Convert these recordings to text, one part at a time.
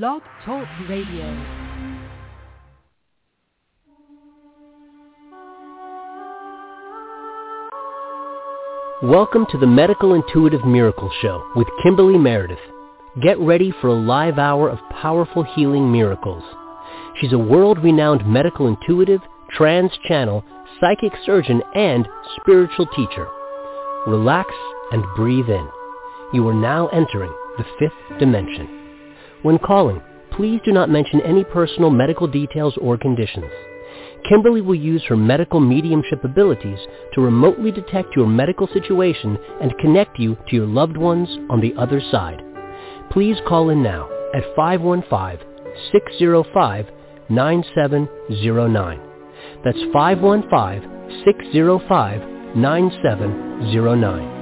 Blog Talk Radio. Welcome to the Medical Intuitive Miracle Show with Kimberly Meredith. Get ready for a live hour of powerful healing miracles. She's a world-renowned medical intuitive, trance channel, psychic surgeon, and spiritual teacher. Relax and breathe in. You are now entering the fifth dimension. When calling, please do not mention any personal medical details or conditions. Kimberly will use her medical mediumship abilities to remotely detect your medical situation and connect you to your loved ones on the other side. Please call in now at 515-605-9709. That's 515-605-9709.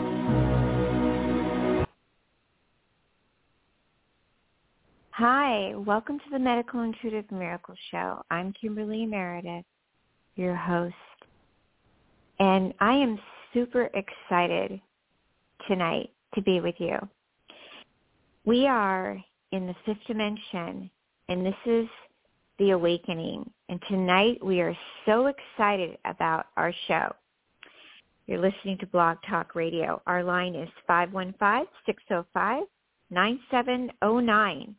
Hi, welcome to the Medical Intuitive Miracle Show. I'm Kimberly Meredith, your host. And I am super excited tonight to be with you. We are in the fifth dimension, and this is the awakening. And tonight we are so excited about our show. You're listening to Blog Talk Radio. Our line is 515-605-9709.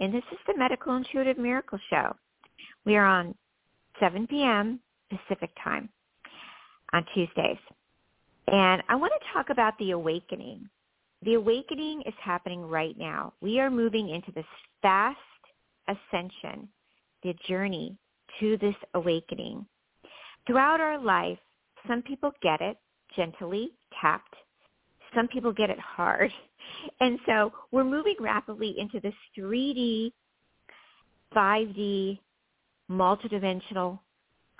And this is the Medical Intuitive Miracle Show. We are on 7 p.m. Pacific time on Tuesdays. And I want to talk about the awakening. The awakening is happening right now. We are moving into this fast ascension, the journey to this awakening. Throughout our life, some people get it gently, tapped. Some people get it hard. And so we're moving rapidly into this 3D, 5D, multidimensional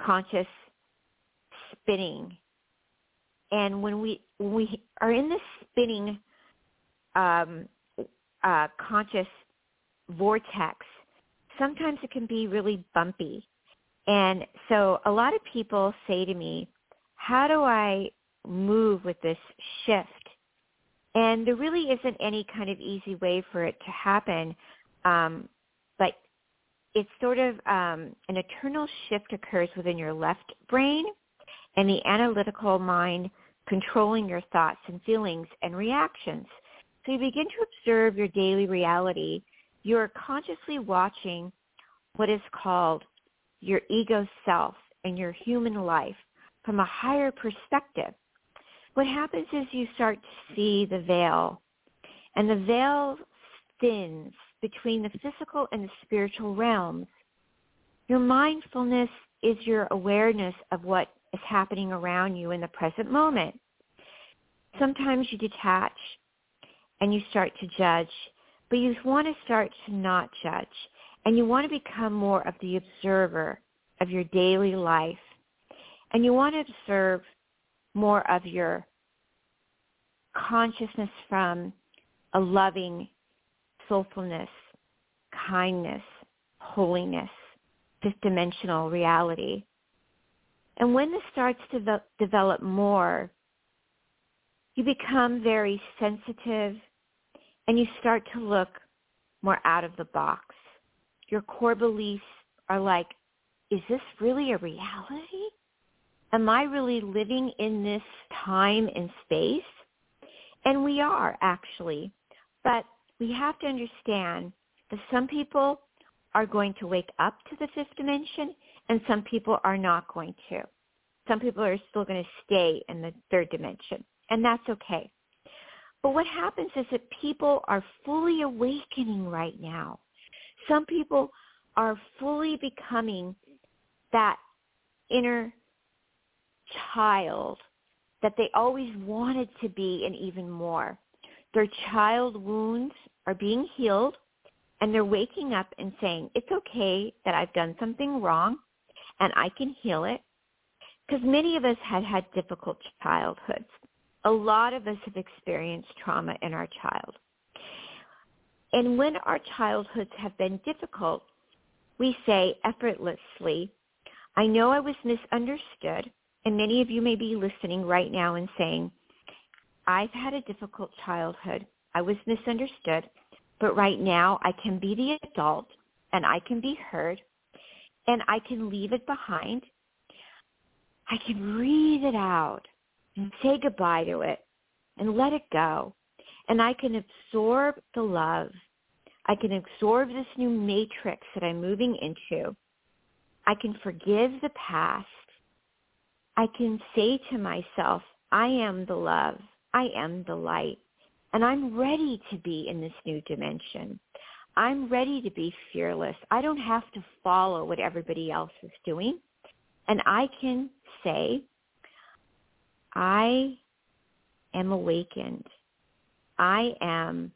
conscious spinning. And when we when we are in this spinning um, uh, conscious vortex, sometimes it can be really bumpy. And so a lot of people say to me, how do I move with this shift? And there really isn't any kind of easy way for it to happen. Um, but it's sort of um, an eternal shift occurs within your left brain and the analytical mind controlling your thoughts and feelings and reactions. So you begin to observe your daily reality. You're consciously watching what is called your ego self and your human life from a higher perspective. What happens is you start to see the veil, and the veil thins between the physical and the spiritual realms. Your mindfulness is your awareness of what is happening around you in the present moment. Sometimes you detach and you start to judge, but you want to start to not judge and you want to become more of the observer of your daily life and you want to observe more of your consciousness from a loving soulfulness, kindness, holiness, fifth dimensional reality. And when this starts to develop more, you become very sensitive and you start to look more out of the box. Your core beliefs are like, is this really a reality? Am I really living in this time and space? And we are actually. But we have to understand that some people are going to wake up to the fifth dimension and some people are not going to. Some people are still going to stay in the third dimension and that's okay. But what happens is that people are fully awakening right now. Some people are fully becoming that inner child that they always wanted to be and even more. Their child wounds are being healed and they're waking up and saying, it's okay that I've done something wrong and I can heal it. Because many of us had had difficult childhoods a lot of us have experienced trauma in our child. And when our childhoods have been difficult, we say effortlessly, I know I was misunderstood. And many of you may be listening right now and saying, I've had a difficult childhood. I was misunderstood. But right now I can be the adult and I can be heard and I can leave it behind. I can breathe it out and say goodbye to it and let it go. And I can absorb the love. I can absorb this new matrix that I'm moving into. I can forgive the past. I can say to myself, I am the love. I am the light. And I'm ready to be in this new dimension. I'm ready to be fearless. I don't have to follow what everybody else is doing. And I can say, I am awakened. I am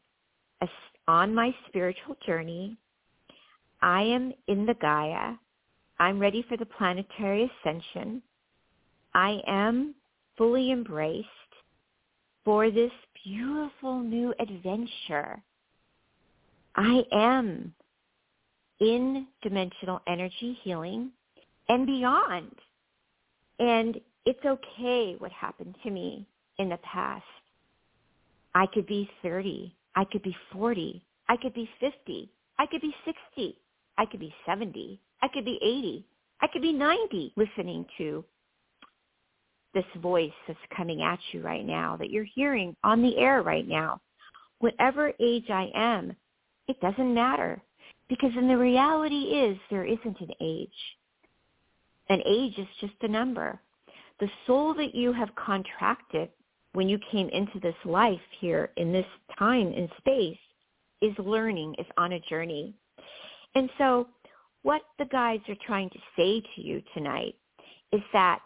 on my spiritual journey. I am in the Gaia. I'm ready for the planetary ascension. I am fully embraced for this beautiful new adventure. I am in dimensional energy healing and beyond. And it's okay what happened to me in the past. I could be 30. I could be 40. I could be 50. I could be 60. I could be 70. I could be 80. I could be 90 listening to this voice that's coming at you right now, that you're hearing on the air right now. Whatever age I am, it doesn't matter. Because in the reality is there isn't an age. An age is just a number. The soul that you have contracted when you came into this life here in this time and space is learning, is on a journey. And so what the guides are trying to say to you tonight is that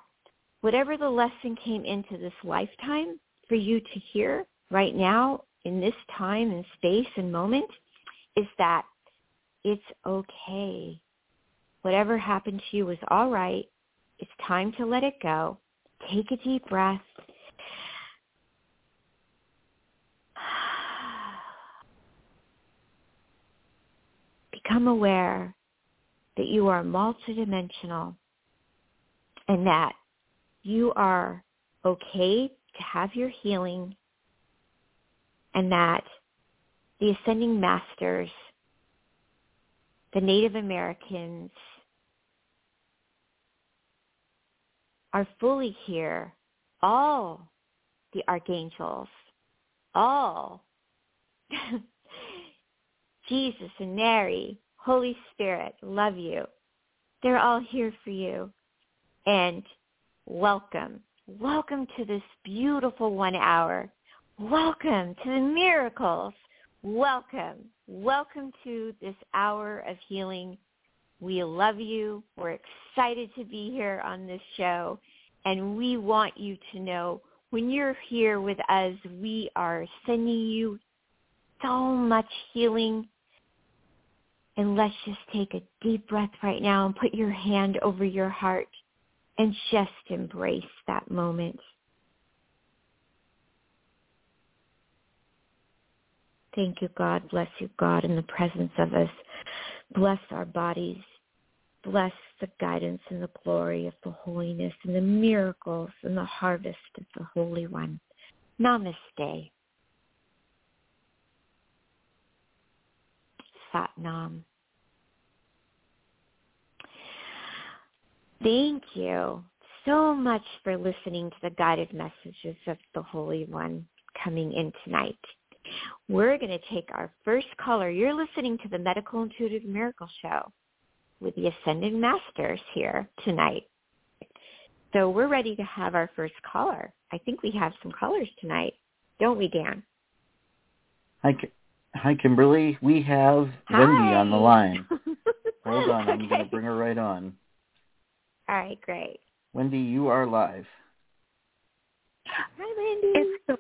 whatever the lesson came into this lifetime for you to hear right now in this time and space and moment is that it's okay. Whatever happened to you was all right. It's time to let it go. Take a deep breath. Become aware that you are multidimensional and that you are okay to have your healing and that the ascending masters, the Native Americans, are fully here. All the archangels, all Jesus and Mary, Holy Spirit, love you. They're all here for you. And welcome. Welcome to this beautiful one hour. Welcome to the miracles. Welcome. Welcome to this hour of healing. We love you. We're excited to be here on this show. And we want you to know when you're here with us, we are sending you so much healing. And let's just take a deep breath right now and put your hand over your heart and just embrace that moment. Thank you, God. Bless you, God, in the presence of us. Bless our bodies. Bless the guidance and the glory of the holiness and the miracles and the harvest of the Holy One. Namaste. Sat Nam. Thank you so much for listening to the guided messages of the Holy One coming in tonight. We're going to take our first caller. You're listening to the Medical Intuitive Miracle Show with the Ascended Masters here tonight. So we're ready to have our first caller. I think we have some callers tonight, don't we, Dan? Hi, hi, Kimberly. We have Hi. Wendy on the line. Hold on, I'm Okay. going to bring her right on. All right, great. Wendy, you are live. Hi, Wendy. It's so,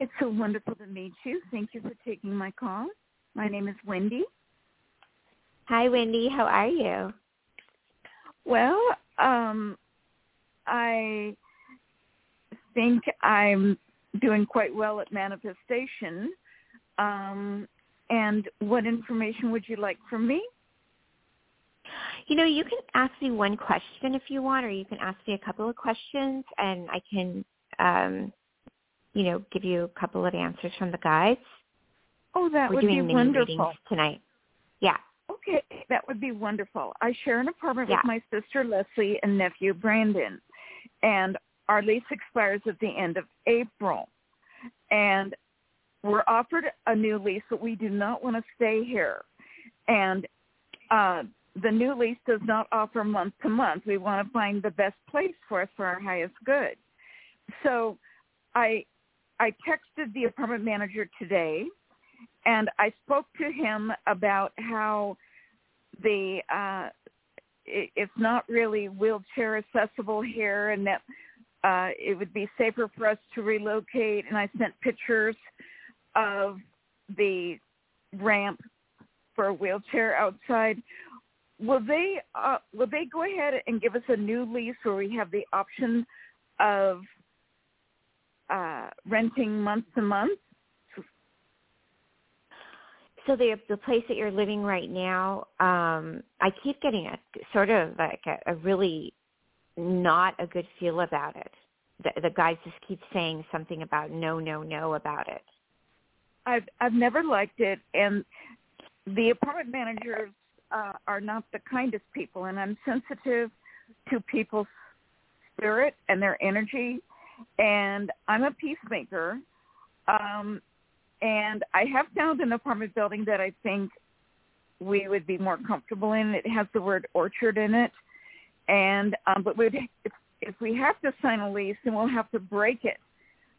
it's so wonderful to meet you. Thank you for taking my call. My name is Wendy. Hi, Wendy. How are you? Well, um, I think I'm doing quite well at manifestation. Um, and what information would you like from me? You know, you can ask me one question if you want, or you can ask me a couple of questions, and I can, um, you know, give you a couple of answers from the guides. Oh, that We're would doing be wonderful. tonight. Yeah. Okay, that would be wonderful. I share an apartment Yeah. with my sister Leslie and nephew Brandon, and our lease expires at the end of April. And we're offered a new lease, but we do not want to stay here. And uh, the new lease does not offer month to month. We want to find the best place for us for our highest good. So I I texted the apartment manager today and I spoke to him about how the uh it, it's not really wheelchair accessible here and that uh it would be safer for us to relocate and I sent pictures of the ramp for a wheelchair outside will they uh will they go ahead and give us a new lease where we have the option of uh renting month to month So the the place that you're living right now, um, I keep getting a sort of like a, a really not a good feel about it. The, the guys just keep saying something about no, no, no about it. I've I've never liked it, and the apartment managers uh, are not the kindest people, and I'm sensitive to people's spirit and their energy, and I'm a peacemaker, um, and I have found an apartment building that I think we would be more comfortable in. It has the word orchard in it, and um, but we'd, if if we have to sign a lease, then we'll have to break it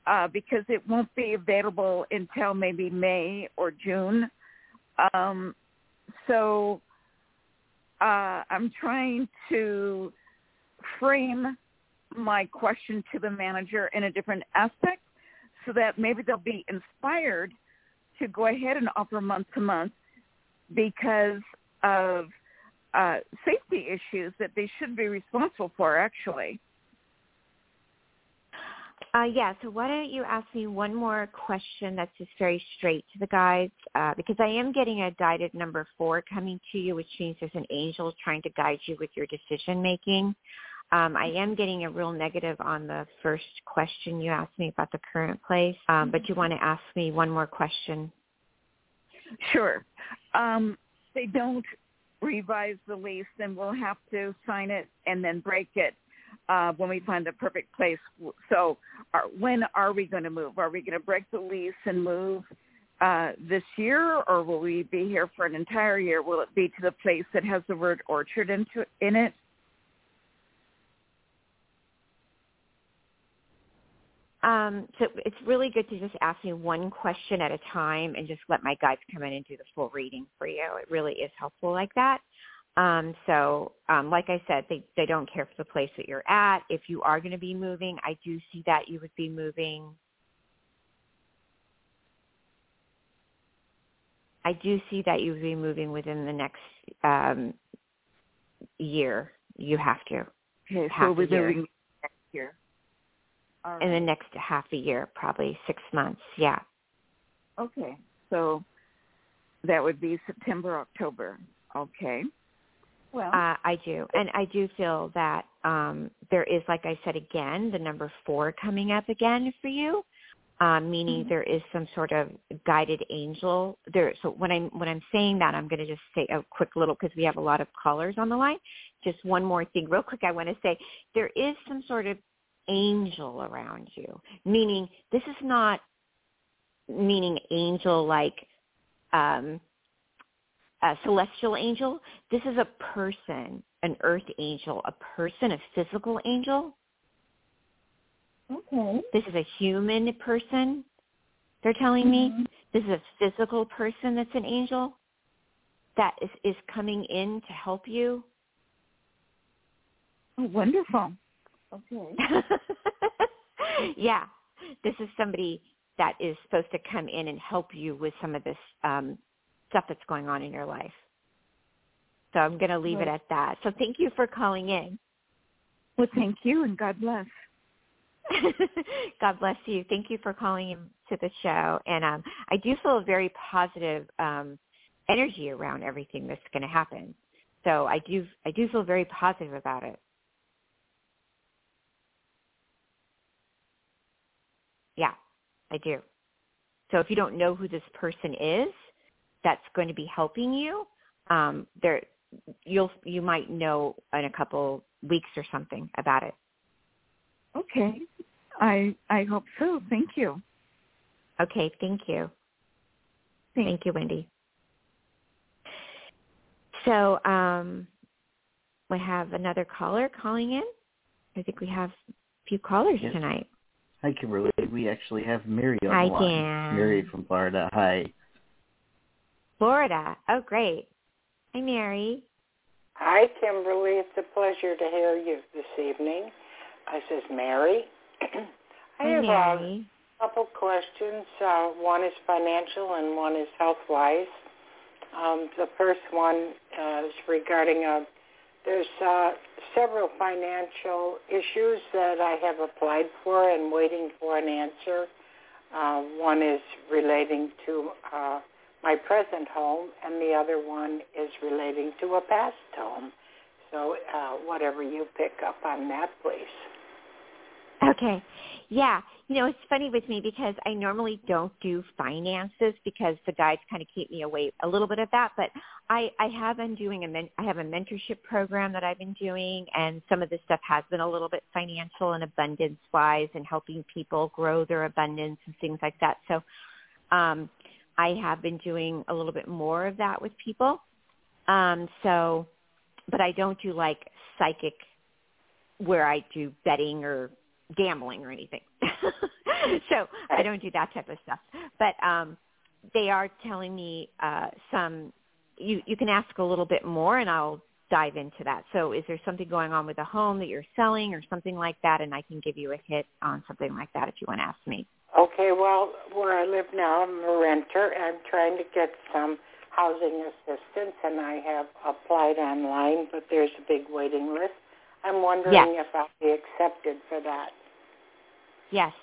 uh, because it won't be available until maybe May or June. Um, so uh, I'm trying to frame my question to the manager in a different aspect so that maybe they'll be inspired to go ahead and offer month to month because of uh, safety issues that they should be responsible for actually. Uh, yeah, so why don't you ask me one more question that's just very straight to the guys, uh, because I am getting a guided number four coming to you, which means there's an angel trying to guide you with your decision making. Um, I am getting a real negative on the first question you asked me about the current place, um, but you want to ask me one more question. Sure. Um, they don't revise the lease, and we'll have to sign it and then break it uh, when we find the perfect place. So are, when are we going to move? Are we going to break the lease and move uh, this year, or will we be here for an entire year? Will it be to the place that has the word orchard into, in it? Um, so it's really good to just ask me one question at a time and just let my guides come in and do the full reading for you. It really is helpful like that. Um, so, um, like I said, they, they don't care for the place that you're at. If you are going to be moving, I do see that you would be moving. I do see that you would be moving within the next um, year. You have to. Okay, Half so we're moving next year. All In the next half a year, probably six months. Yeah. Okay, so that would be September, October. Okay. Well, Uh, I do, and I do feel that um, there is, like I said again, the number four coming up again for you, um, meaning Mhm. there is some sort of guided angel there. So when I'm when I'm saying that, I'm going to just say a quick little because we have a lot of callers on the line. Just one more thing, real quick. I want to say there is some sort of angel around you, meaning this is not meaning angel like. Um, a celestial angel. This is a person, an earth angel, a person, a physical angel. okay. This is a human person. They're telling me Mhm. this is a physical person that's an angel that is, is coming in to help you. Oh, wonderful. Okay. yeah, this is somebody that is supposed to come in and help you with some of this um, stuff that's going on in your life. So I'm going to leave it at that. So thank you for calling in. Well, thank you, and God bless. God bless you. Thank you for calling in to the show. And um, I do feel a very positive um, energy around everything that's going to happen. So I do I do feel very positive about it. Yeah, I do. So if you don't know who this person is, that's going to be helping you. Um, there, you'll you might know in a couple weeks or something about it. Okay, I I hope so. Thank you. Okay, thank you. Thanks. Thank you, Wendy. So um, we have another caller calling in. I think we have a few callers Yes. tonight. Hi, Kimberly. We actually have Mary on Hi, the line. Dan. Mary from Florida. Hi. Florida. Oh, great. Hi, Mary. Hi, Kimberly. It's a pleasure to hear you this evening. This is Mary. I Hi, have Mary. a couple questions. Uh, one is financial and one is health-wise. Um, the first one uh, is regarding uh, there's uh, several financial issues that I have applied for and waiting for an answer. Uh, one is relating to uh, my present home, and the other one is relating to a past home. So, uh, whatever you pick up on that, please. Okay. Yeah. You know, it's funny with me because I normally don't do finances because the guides kind of keep me away a little bit of that. But I, I have been doing a men, I have a mentorship program that I've been doing, and some of this stuff has been a little bit financial and abundance wise, and helping people grow their abundance and things like that. So, um, I have been doing a little bit more of that with people. Um, so, but I don't do like psychic where I do betting or gambling or anything. so I don't do that type of stuff. But um they are telling me uh some you you can ask a little bit more and I'll dive into that. So is there something going on with a home that you're selling or something like that and I can give you a hit on something like that if you want to ask me. Okay, well, where I live now, I'm a renter. I'm trying to get some housing assistance, and I have applied online, but there's a big waiting list. I'm wondering Yes. if I'll be accepted for that. Yes.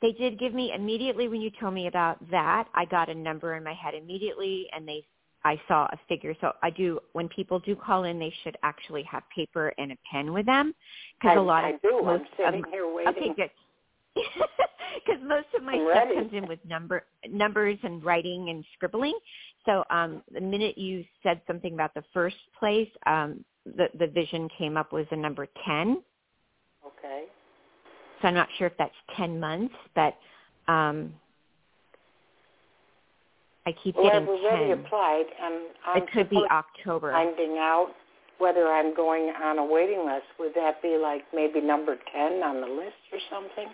They did give me immediately when you told me about that, I got a number in my head immediately and they I saw a figure. So I do when people do call in they should actually have paper and a pen with them because I, a lot I of do. I'm most sitting of, here Okay, good. Because most of my I'm stuff ready. comes in with number numbers and writing and scribbling. So um, the minute you said something about the first place, um, the the vision came up was the number ten. Okay. So I'm not sure if that's ten months, but um, I keep Well, getting I've already ten. applied, and I'm It could be October. finding out whether I'm going on a waiting list. Would that be like maybe number 10 on the list or something?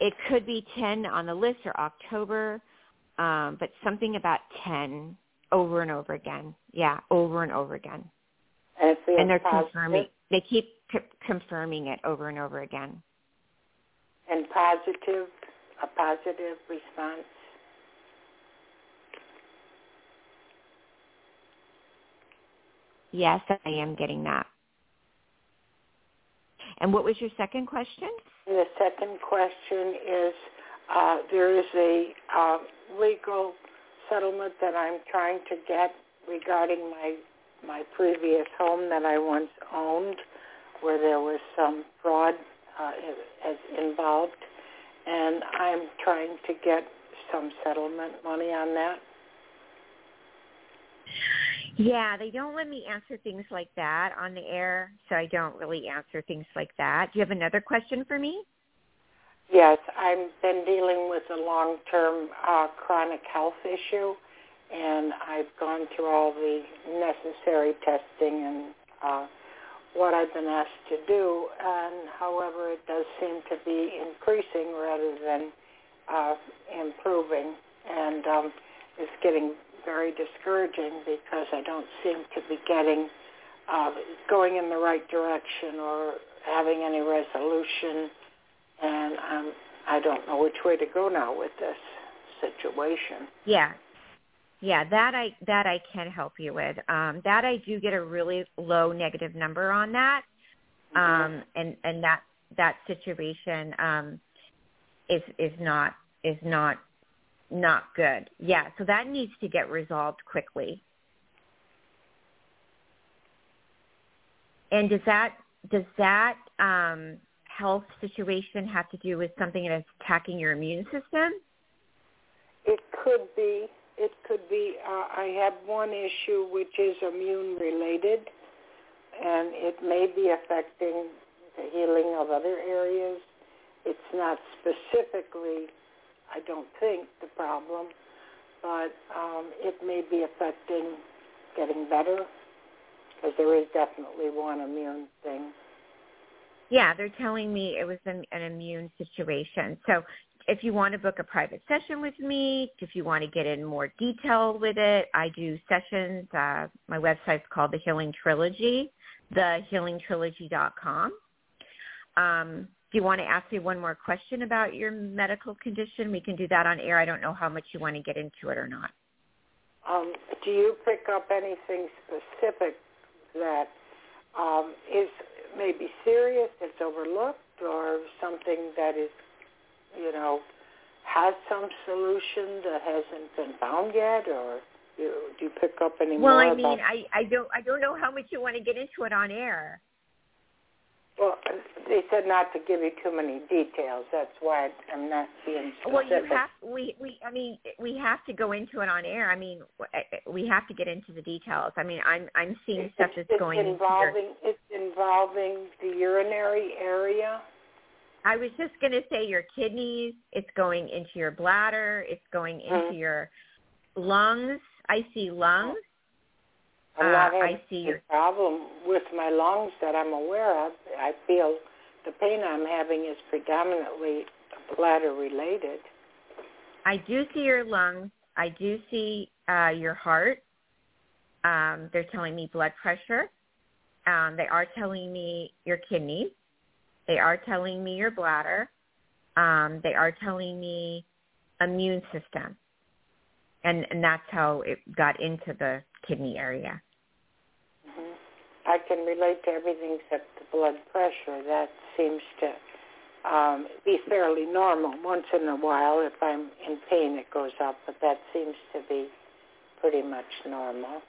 It could be ten on the list or October, um, but something about ten over and over again. Yeah, over and over again. And and they're positive confirming. They keep c- confirming it over and over again. and positive, a positive response. Yes, I am getting that. And what was your second question? The second question is, uh, there is a uh, legal settlement that I'm trying to get regarding my my previous home that I once owned, where there was some fraud uh, as involved, and I'm trying to get some settlement money on that. Yeah, they don't let me answer things like that on the air, so I don't really answer things like that. Do you have another question for me? Yes, I've been dealing with a long-term uh, chronic health issue, and I've gone through all the necessary testing and uh, what I've been asked to do. And however, it does seem to be increasing rather than uh, improving, and um, it's getting very discouraging because I don't seem to be getting uh, going in the right direction or having any resolution and um, I don't know which way to go now with this situation. Yeah. Yeah, that I that I can help you with. Um that I do get a really low negative number on that. Um and and that that situation um is is not is not not good. Yeah, so that needs to get resolved quickly. And does that does that um health situation have to do with something that's attacking your immune system? it could be. It could be. Uh, I have one issue which is immune related, and it may be affecting the healing of other areas. It's not specifically, I don't think, the problem, but um, it may be affecting getting better because there is definitely one immune thing. Yeah, they're telling me it was an, an immune situation. So if you want to book a private session with me, if you want to get in more detail with it, I do sessions. Uh, my website's called The Healing Trilogy, thehealingtrilogy.com. Um, do you want to ask me one more question about your medical condition? We can do that on air. I don't know how much you want to get into it or not. Um, do you pick up anything specific that um, is maybe serious, that's overlooked, or something that is, you know, has some solution that hasn't been found yet, or you, do you pick up any well, more? Well, I mean, about... I I don't I don't know how much you want to get into it on air. Well, they said not to give you too many details. That's why I'm not being specific. Well, you have we we I mean we have to go into it on air. I mean we have to get into the details. I mean I'm I'm seeing it's, stuff that's it's going involving your, it's involving the urinary area. I was just going to say your kidneys. It's going into your bladder. It's going into mm-hmm. your lungs. I see lungs. I'm not uh, having I see a your problem with my lungs that I'm aware of. I feel the pain I'm having is predominantly bladder related. I do see your lungs. I do see uh, your heart. Um, they're telling me blood pressure. Um, they are telling me your kidneys. They are telling me your bladder. Um, they are telling me immune system. And, and that's how it got into the kidney area. I can relate to everything except the blood pressure. That seems to um, be fairly normal. Once in a while, if I'm in pain, it goes up, but that seems to be pretty much normal.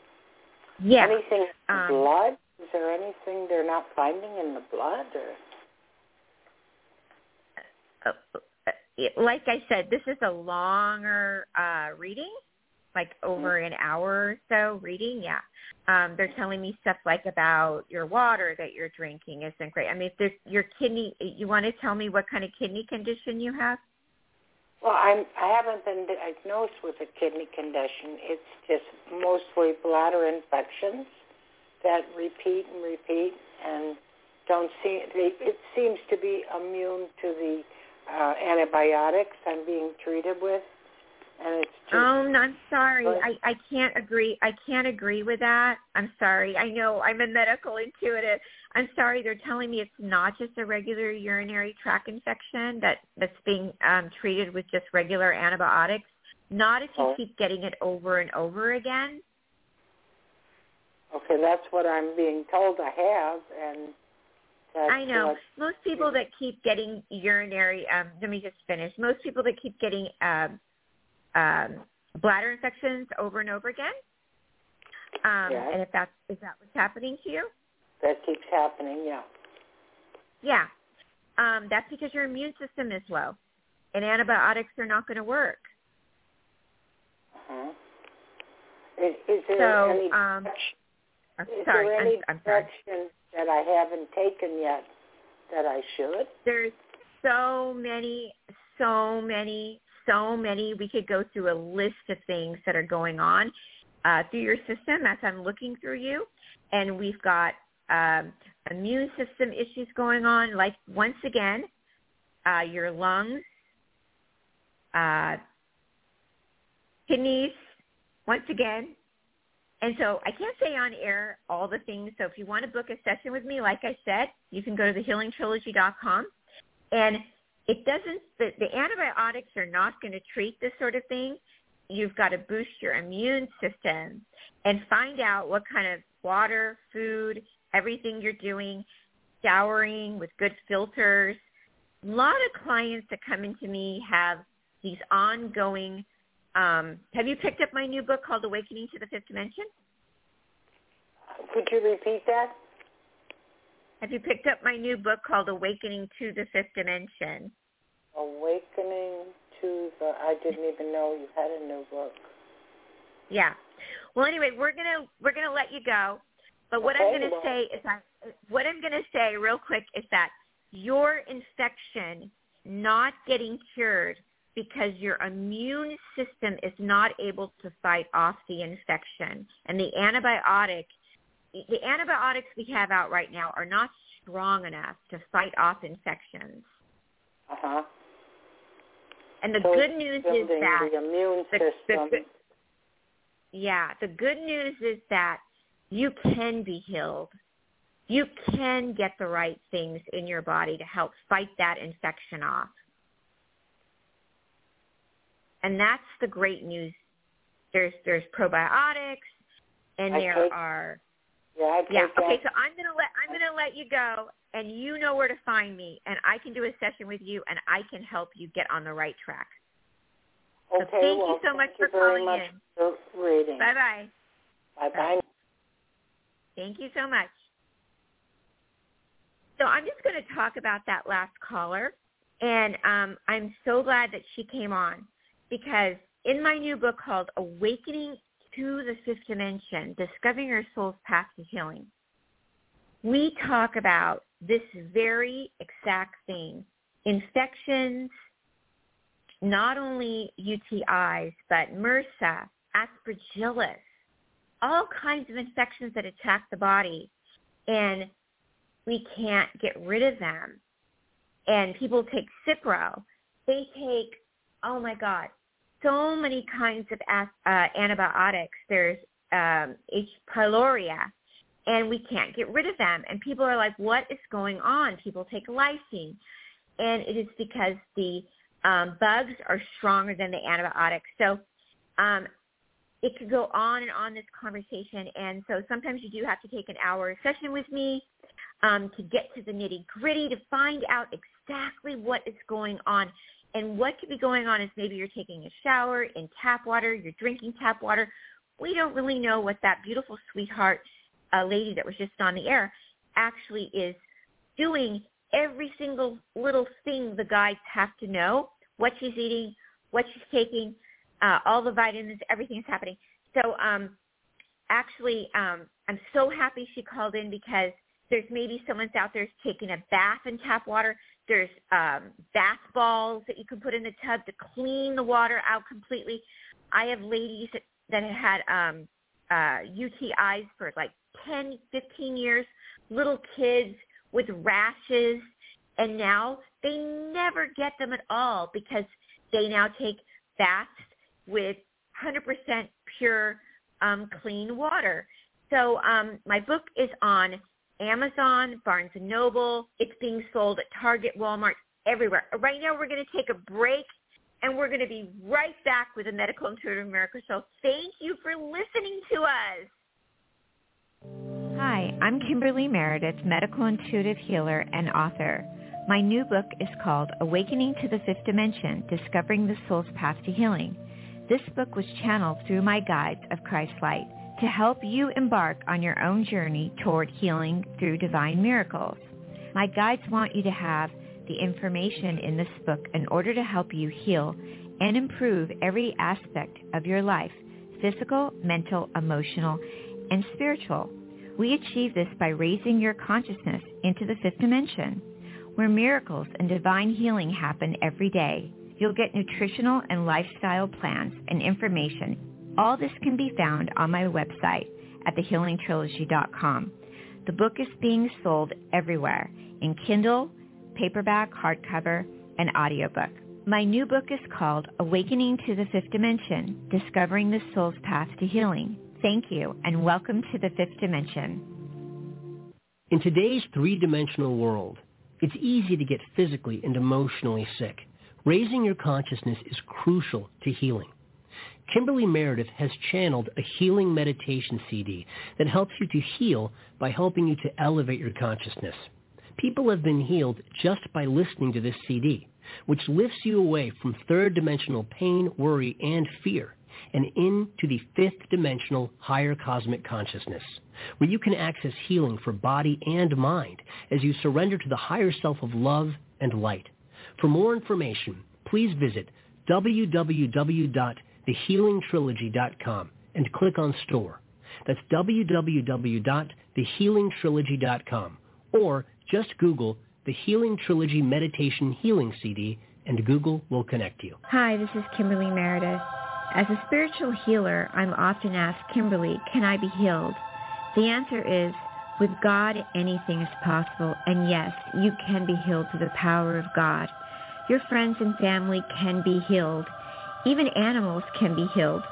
Yeah. Anything in um, blood? Is there anything they're not finding in the blood? Or? Uh, like I said, this is a longer uh, reading, like over an hour or so reading. Yeah, um, they're telling me stuff like about your water that you're drinking isn't great. I mean, if there's your kidney, you want to tell me what kind of kidney condition you have? Well, I'm I haven't been diagnosed with a kidney condition. It's just mostly bladder infections that repeat and repeat and don't see. They, it seems to be immune to the uh, antibiotics I'm being treated with, and it's just. Oh, no, I'm sorry. I I can't agree. I can't agree with that. I'm sorry. I know I'm a medical intuitive. I'm sorry. They're telling me it's not just a regular urinary tract infection that that's being um, treated with just regular antibiotics. Not if you Oh. keep getting it over and over again. Okay, that's what I'm being told I have, and that's I know. what- Most people that keep getting urinary, um, let me just finish. Most people that keep getting um, um, bladder infections over and over again, um, Yeah. and if that's is that what's happening to you? that keeps happening. Yeah. Yeah, um, that's because your immune system is low, and antibiotics are not going to work. Uh-huh. Is, is there So, any um, I'm is sorry, there any I'm, infection that I haven't taken yet that I should? There's so many, so many, so many. We could go through a list of things that are going on uh, through your system as I'm looking through you, and we've got um, immune system issues going on. Like once again, uh, your lungs, uh, kidneys. Once again, and so I can't say on air all the things. So if you want to book a session with me, like I said, you can go to thehealingtrilogy.com. And it doesn't, the, the antibiotics are not going to treat this sort of thing. You've got to boost your immune system and find out what kind of water, food, everything you're doing, showering with good filters. A lot of clients that come into me have these ongoing um, have you picked up my new book called Awakening to the Fifth Dimension? Could you repeat that? Have you picked up my new book called Awakening to the Fifth Dimension? Awakening to the. I didn't even know you had a new book. Yeah. Well, anyway, we're gonna we're gonna let you go. But what I'm gonna well- say is that what I'm gonna say real quick is that your infection not getting cured because your immune system is not able to fight off the infection and the antibiotic the antibiotics we have out right now are not strong enough to fight off infections. Uh huh. And the so good news is that the immune the- the system. good- yeah, the good news is that you can be healed. You can get the right things in your body to help fight that infection off. And that's the great news. There's there's probiotics and I there take- are yeah, yeah. Okay, so I'm gonna let I'm gonna let you go, and you know where to find me, and I can do a session with you, and I can help you get on the right track. So Okay, thank well, you so much thank you for very calling much in. for reading. Bye bye. Bye bye. Thank you so much. So I'm just going to talk about that last caller, and um, I'm so glad that she came on because in my new book called Awakening to the Fifth Dimension, Discovering Your Soul's Path to Healing, we talk about this very exact thing, infections, not only UTIs, but MRSA, aspergillus, all kinds of infections that attack the body and we can't get rid of them. And people take Cipro. They take, oh my God, so many kinds of uh, antibiotics. There's um, H. pylori, and we can't get rid of them. And people are like, what is going on? People take lysine. And it is because the um, bugs are stronger than the antibiotics. So um, it could go on and on this conversation and so sometimes you do have to take an hour session with me um, to get to the nitty gritty to find out exactly what is going on and what could be going on is maybe you're taking a shower in tap water you're drinking tap water we don't really know what that beautiful sweetheart uh, lady that was just on the air actually is doing every single little thing the guides have to know what she's eating what she's taking uh, all the vitamins, everything is happening. So um, actually, um, I'm so happy she called in because there's maybe someone's out there taking a bath in tap water. There's um, bath balls that you can put in the tub to clean the water out completely. I have ladies that, had um, uh, UTIs for like 10, 15 years, little kids with rashes, and now they never get them at all because they now take baths with 100% pure um, clean water. So um, my book is on Amazon, Barnes & Noble. It's being sold at Target, Walmart, everywhere. Right now we're going to take a break and we're going to be right back with the Medical Intuitive Miracle Show. Thank you for listening to us. Hi, I'm Kimberly Meredith, medical intuitive healer and author. My new book is called Awakening to the Fifth Dimension, Discovering the Soul's Path to Healing. This book was channeled through my guides of Christ Light to help you embark on your own journey toward healing through divine miracles. My guides want you to have the information in this book in order to help you heal and improve every aspect of your life, physical, mental, emotional, and spiritual. We achieve this by raising your consciousness into the fifth dimension, where miracles and divine healing happen every day. You'll get nutritional and lifestyle plans and information. All this can be found on my website at thehealingtrilogy.com. The book is being sold everywhere in Kindle, paperback, hardcover, and audiobook. My new book is called Awakening to the Fifth Dimension, Discovering the Soul's Path to Healing. Thank you and welcome to the Fifth Dimension. In today's three-dimensional world, it's easy to get physically and emotionally sick. Raising your consciousness is crucial to healing. Kimberly Meredith has channeled a healing meditation CD that helps you to heal by helping you to elevate your consciousness. People have been healed just by listening to this CD, which lifts you away from third dimensional pain, worry, and fear and into the fifth dimensional higher cosmic consciousness, where you can access healing for body and mind as you surrender to the higher self of love and light. For more information, please visit www.thehealingtrilogy.com and click on Store. That's www.thehealingtrilogy.com or just Google the Healing Trilogy Meditation Healing CD and Google will connect you. Hi, this is Kimberly Meredith. As a spiritual healer, I'm often asked, Kimberly, can I be healed? The answer is, with God, anything is possible. And yes, you can be healed through the power of God. Your friends and family can be healed. Even animals can be healed.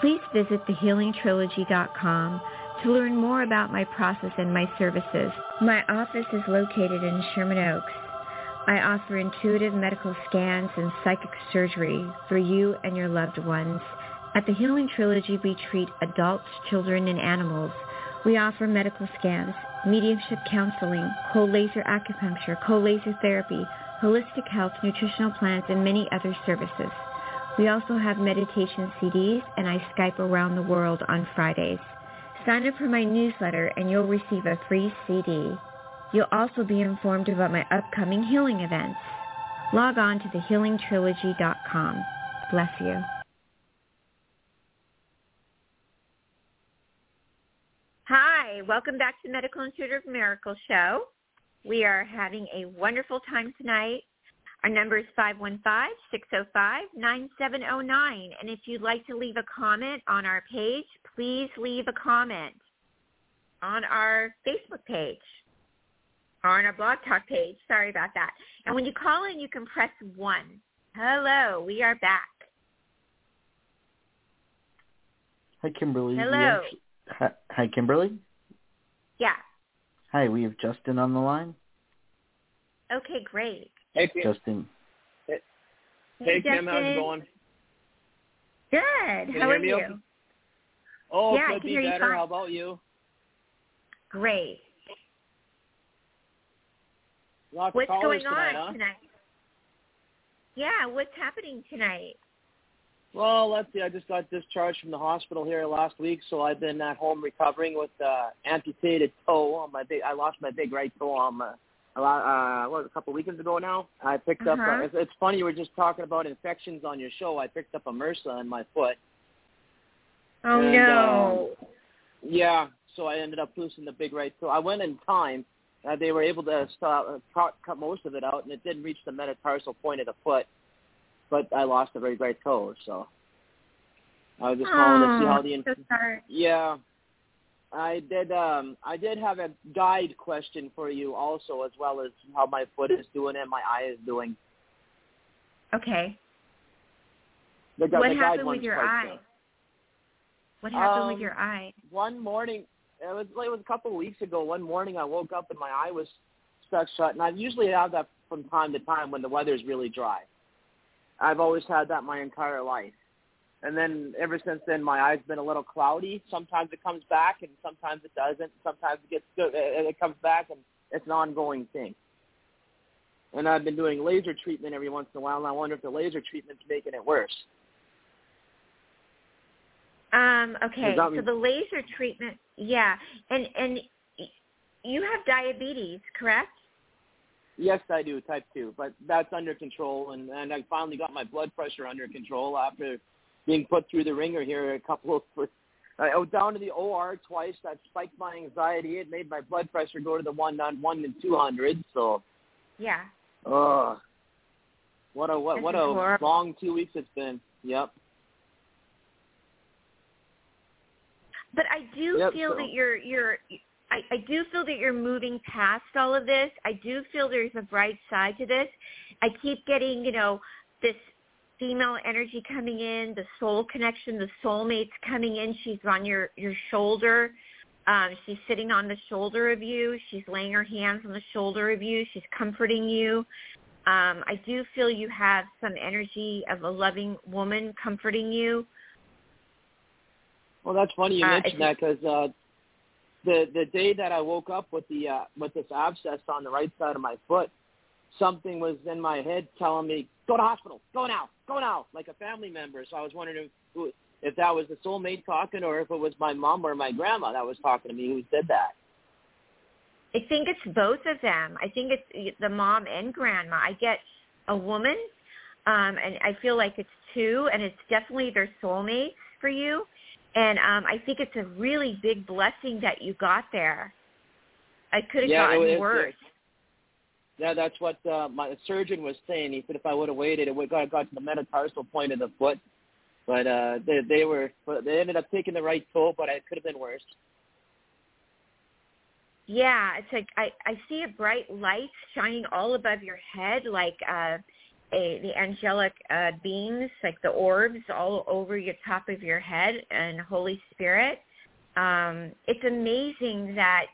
Please visit thehealingtrilogy.com to learn more about my process and my services. My office is located in Sherman Oaks. I offer intuitive medical scans and psychic surgery for you and your loved ones. At the Healing Trilogy, we treat adults, children, and animals. We offer medical scans, mediumship counseling, cold laser acupuncture, cold laser therapy, holistic health, nutritional plans, and many other services. We also have meditation CDs, and I Skype around the world on Fridays. Sign up for my newsletter, and you'll receive a free CD. You'll also be informed about my upcoming healing events. Log on to thehealingtrilogy.com. Bless you. Hi, welcome back to Medical Intuitive Miracle Show. We are having a wonderful time tonight. Our number is 515-605-9709. And if you'd like to leave a comment on our page, please leave a comment on our Facebook page or on our blog talk page. Sorry about that. And when you call in, you can press 1. Hello, we are back. Hi, Kimberly. Hello. Hi, Kimberly. Yeah. Hi, we have Justin on the line. Okay, great. Hey, Kim. Justin. Hey, Hey, Kim, how's it going? Good. Can How hear are you? okay? Oh, Yeah, I could can be hear you better. fine. How about you? Great. Lots What's of callers going tonight, on huh? tonight? Yeah, what's happening tonight? Well, let's see. I just got discharged from the hospital here last week, so I've been at home recovering with uh, amputated toe on my big. I lost my big right toe on my, a lot, uh, what, a couple weekends ago now. I picked up. Uh-huh. Uh, it's, it's funny. You were just talking about infections on your show. I picked up a MRSA in my foot. Oh And, no. Yeah, so I ended up losing the big right toe. I went in time. Uh, they were able to stop, uh, cut, cut most of it out, and it didn't reach the metatarsal point of the foot. But I lost the big right toe, so I was just calling to see how the Oh, sorry. yeah. I did. Um, I did have a guide question for you also, as well as how my foot is doing and my eye is doing. Okay. The, gu- What happened with your eye? good. What happened with Um, your eye? one morning it was like it was a couple of weeks ago. One morning I woke up and my eye was stuck shut, and I usually have that from time to time when the weather's really dry. I've always had that my entire life, and then ever since then my eye's been a little cloudy. Sometimes it comes back, and sometimes it doesn't. Sometimes it gets good, and it comes back, and it's an ongoing thing. And I've been doing laser treatment every once in a while, and I wonder if the laser treatment's making it worse. Um, okay, so mean- the laser treatment, yeah, and and you have diabetes, correct? Yes, I do, type two, but that's under control, and and I finally got my blood pressure under control after being put through the wringer here a couple of. For, I was down to the OR twice. That spiked my anxiety. It made my blood pressure go to the one on one and two hundred. So, Yeah. ugh, what a what This what a horrible. long two weeks it's been. Yep. But I do Yep, feel so- that you're you're I, I do feel that you're moving past all of this. I do feel there's a bright side to this. I keep getting, you know, this female energy coming in, the soul connection, the soulmates coming in. She's on your your shoulder. Um, she's sitting on the shoulder of you. She's laying her hands on the shoulder of you. She's comforting you. Um, I do feel you have some energy of a loving woman comforting you. Well, that's funny you Uh, mentioned that because uh, the the day that I woke up with the uh, with this abscess on the right side of my foot, something was in my head telling me, "Go to hospital, go now, go now," like a family member. So I was wondering if who- if that was the soulmate talking, or if it was my mom or my grandma that was talking to me who did that. I think it's both of them. I think it's the mom and grandma. I get a woman um, and I feel like it's two, and it's definitely their soulmates for you. And um, I think it's a really big blessing that you got there. I could have Yeah, gotten it worse. Yeah, that's what uh, my surgeon was saying. He said if I would have waited, it would have got to the metatarsal point of the foot. But uh, they they were they ended up taking the right toll, but it could have been worse. Yeah, it's like I I see a bright light shining all above your head, like uh, a the angelic uh, beings, like the orbs all over your top of your head, and Holy Spirit. Um, it's amazing that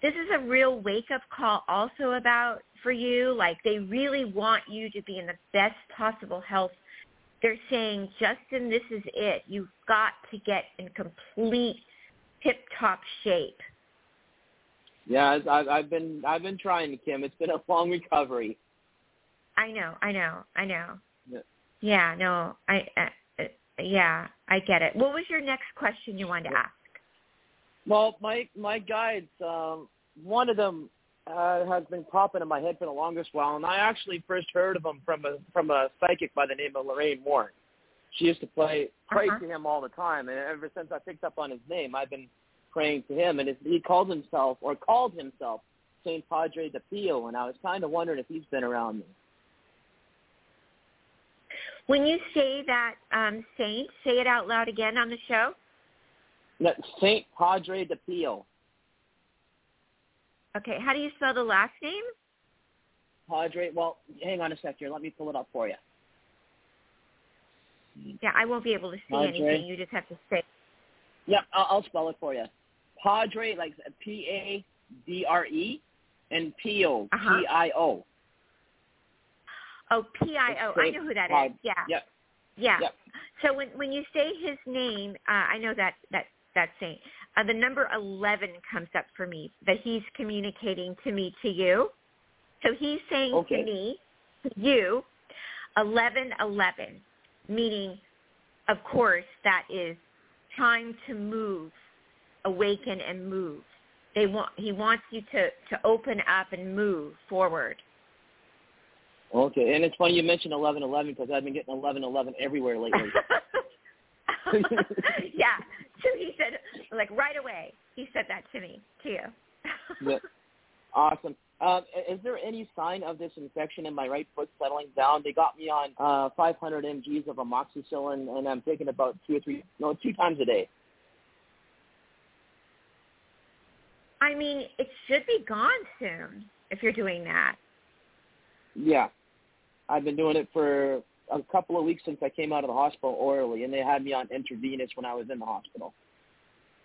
this is a real wake up call also about for you. Like they really want you to be in the best possible health. They're saying, Justin, this is it. You've got to get in complete tip top shape. Yeah, I've, I've I've been I've been trying, Kim. It's been a long recovery. I know, I know, I know. Yeah. Yeah, no, I, uh, uh, yeah, I get it. What was your next question you wanted to ask? Well, my my guides, um, one of them uh, has been popping in my head for the longest while, and I actually first heard of him from a from a psychic by the name of Lorraine Moore. She used to play pray Uh-huh. to him all the time, and ever since I picked up on his name, I've been praying to him. And his, he called himself or called himself Saint Padre de Pio, and I was kind of wondering if he's been around me. When you say that um, saint, say it out loud again on the show. No, Saint Padre de Pio. Okay, how do you spell the last name? Padre. Well, hang on a sec here. Let me pull it up for you. Yeah, I won't be able to see Padre. anything. You just have to say. Yep, I'll, I'll spell it for you. Padre, like P A D R E, and Pio, Uh-huh. P I O. Oh, P I O. I know who that is. Yeah, Yep. yeah. Yep. So when when you say his name, uh, I know that that that saint. Uh, the number eleven comes up for me that he's communicating to me to you. So he's saying Okay. to me, to you, eleven eleven, meaning, of course, that is time to move, awaken and move. They want he wants you to to open up and move forward. Okay, and it's funny you mentioned eleven eleven because I've been getting eleven eleven everywhere lately. yeah. So he said, like right away, he said that to me, to you. Yeah. awesome. Um, is there any sign of this infection in my right foot settling down? They got me on uh, 500 mg's of amoxicillin, and I'm taking about two or three, no, two times a day. I mean, it should be gone soon if you're doing that. Yeah, I've been doing it for a couple of weeks since I came out of the hospital orally, and they had me on intravenous when I was in the hospital.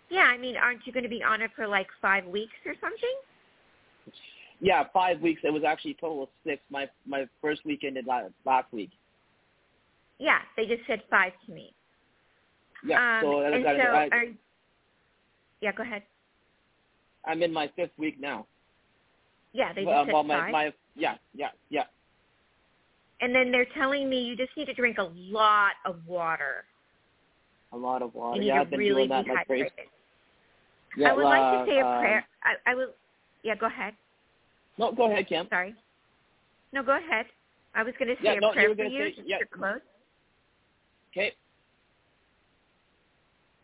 Yeah, I mean, aren't you going to be on it for like five weeks or something? Yeah, five weeks. It was actually a total of six. My my first week ended last, last week. Yeah, they just said five to me. Yeah, um, so and so, I, are, yeah, go ahead. I'm in my fifth week now. Yeah, they just well, said well, my, five. my yeah yeah yeah. And then they're telling me you just need to drink a lot of water. A lot of water. You Yeah, I've been really doing that like crazy. Yeah, I would like uh, to say a um, prayer. I, I would. Yeah, go ahead. No, go ahead, Kim. Sorry. No, go ahead. I was going to say Yeah, a no, you prayer were for you. say- yeah. close. Okay.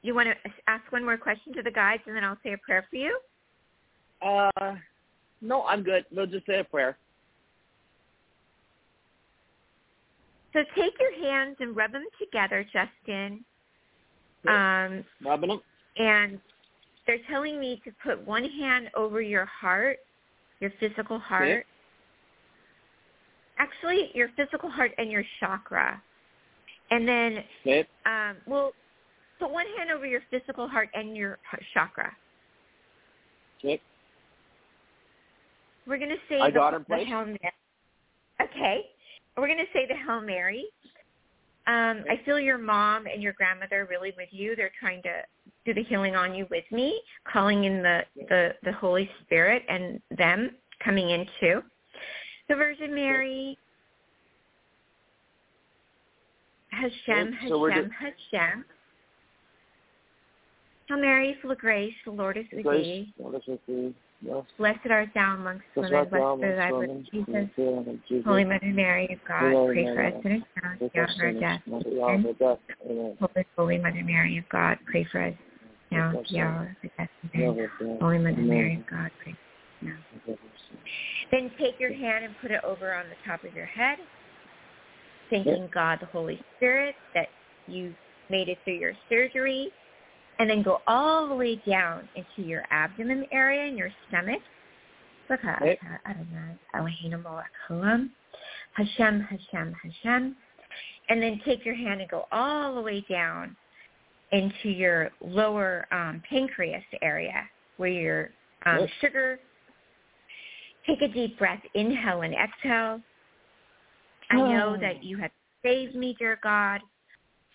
You want to ask one more question to the guides, and then I'll say a prayer for you. Uh, no, I'm good. We'll just say a prayer. So take your hands and rub them together, Justin. Um, Rubbing them. and they're telling me to put one hand over your heart, your physical heart. Actually, your physical heart and your chakra. And then, Okay. um, well, put one hand over your physical heart and your heart chakra. Okay. We're going to say I the, got the. Hail Mary. Okay. We're going to say the Hail Mary. Um, I feel your mom and your grandmother are really with you. They're trying to do the healing on you with me, calling in the, the, the Holy Spirit and them coming in too. The Virgin Mary, Hashem, Yep, so Hashem, Hashem. Hail Mary, full of grace, the Lord is with Grace, thee. Lord is with thee. Yes. Blessed art thou amongst Blessed women. Blessed is thy womb, Jesus. and the fruit of Jesus. Holy Mother Mary of God, Holy pray for us sinners now and at the hour of death. and at the hour of our death. Amen. Holy, Holy Mother Mary of God, pray for us now at the hour of death. Amen. Holy Mother Amen. Mary of God, pray for us now. Then take your hand and put it over on the top of your head, thanking God, the Holy Spirit, that you made it through your surgery, and then go all the way down into your abdomen area and your stomach. Hashem, Hashem, Hashem. And then take your hand and go all the way down into your lower um, pancreas area where your um, Yep. sugar. Take a deep breath. Inhale and exhale. I know Oh. that you have saved me, dear God.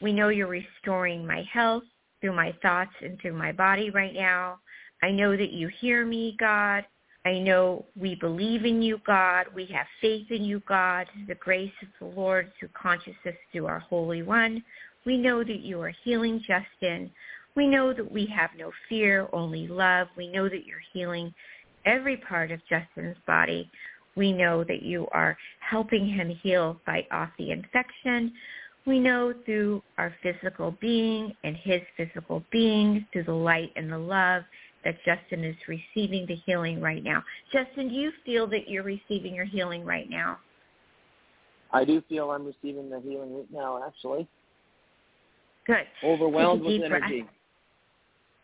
We know you're restoring my health through my thoughts and through my body right now. I know that you hear me, God. I know we believe in you, God. We have faith in you, God. The grace of the Lord through consciousness through our Holy One. We know that you are healing Justin. We know that we have no fear, only love. We know that you're healing every part of Justin's body. We know that you are helping him heal, fight off the infection. We know through our physical being and his physical being, through the light and the love, that Justin is receiving the healing right now. Justin, do you feel that you're receiving your healing right now? I do feel I'm receiving the healing right now, actually. Good. Overwhelmed with breath. energy.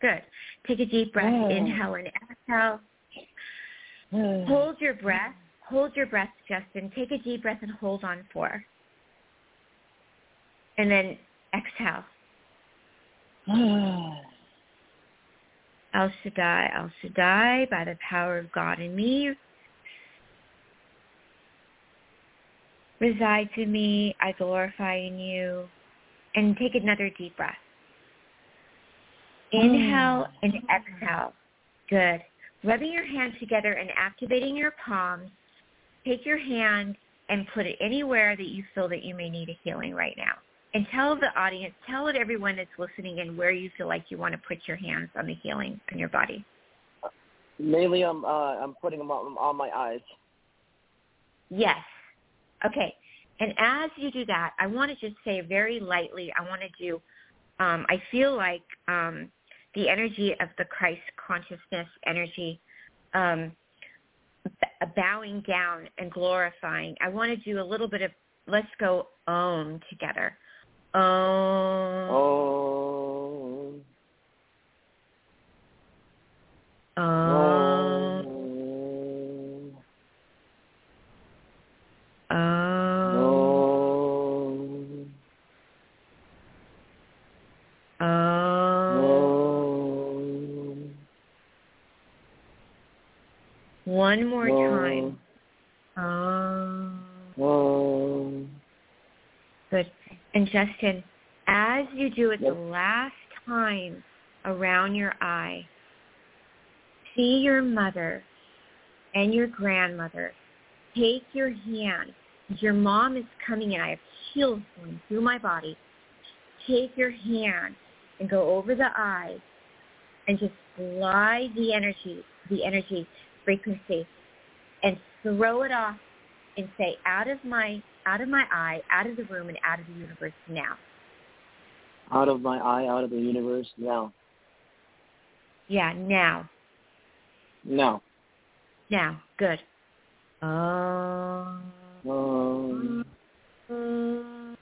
Good. Take a deep breath. Oh. Inhale and exhale. Hold your breath. Hold your breath, Justin. Take a deep breath and hold on for. And then exhale. El Shaddai, El Shaddai, by the power of God in me, resides in me. I glorify in you. And take another deep breath. Inhale and exhale. Good. Rubbing your hands together and activating your palms, take your hand and put it anywhere that you feel that you may need a healing right now. And tell the audience, tell it everyone that's listening and where you feel like you want to put your hands on the healing on your body. Mainly, I'm uh, I'm putting them on, on my eyes. Yes. Okay. And as you do that, I want to just say very lightly, I want to do, um, I feel like um, the energy of the Christ consciousness energy um, b- bowing down and glorifying. I want to do a little bit of, let's go Om together. Om. Oh. Om. Oh. Om. Oh. Om. One more time. Om. Good. And Justin, as you do it the last time around your eye, see your mother and your grandmother take your hand. Your mom is coming in. I have chills going through my body. Take your hand and go over the eye and just glide the energy, the energy frequency, and throw it off and say, out of my out of my eye, out of the room, and out of the universe now. Out of my eye, out of the universe. Now. Yeah, now. Now. Now. Good. Um, Oh. um,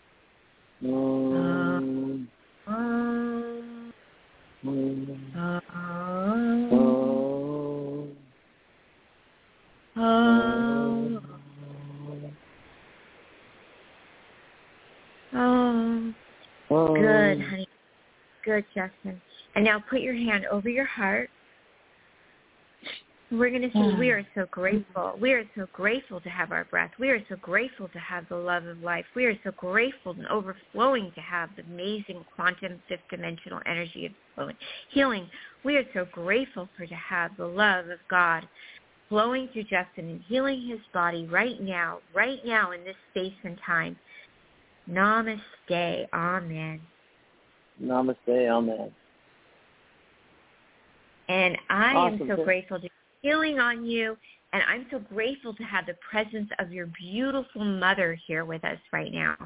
Good, Justin. And now put your hand over your heart. We're going to say we are so grateful. We are so grateful to have our breath. We are so grateful to have the love of life. We are so grateful and overflowing to have the amazing quantum fifth dimensional energy of flowing, healing. We are so grateful for to have the love of God flowing through Justin and healing his body right now, right now in this space and time. Namaste. Amen. Namaste. Amen. And I Awesome. am so grateful to healing on you. And I'm so grateful to have the presence of your beautiful mother here with us right now.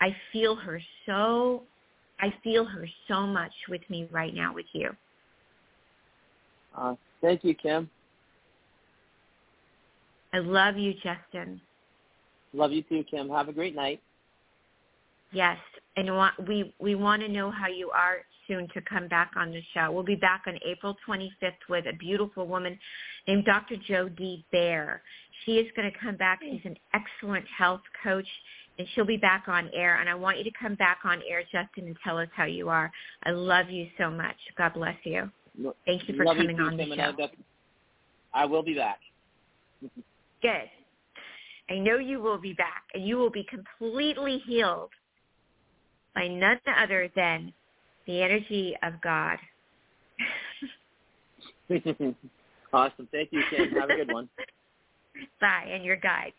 I feel her so, I feel her so much with me right now with you. Uh, thank you, Kim. I love you, Justin. Love you too, Kim. Have a great night. Yes, and wa- we we want to know how you are soon to come back on the show. We'll be back on April 25th with a beautiful woman named Dr. Jo Dee Baer. She is going to come back. She's an excellent health coach, and she'll be back on air. And I want you to come back on air, Justin, and tell us how you are. I love you so much. God bless you. Thank you for Love coming you too, on the Kim, show. and I, def- I will be back. Good. I know you will be back, and you will be completely healed by none other than the energy of God. awesome. Thank you, Kim. Have a good one. Bye, and your guides.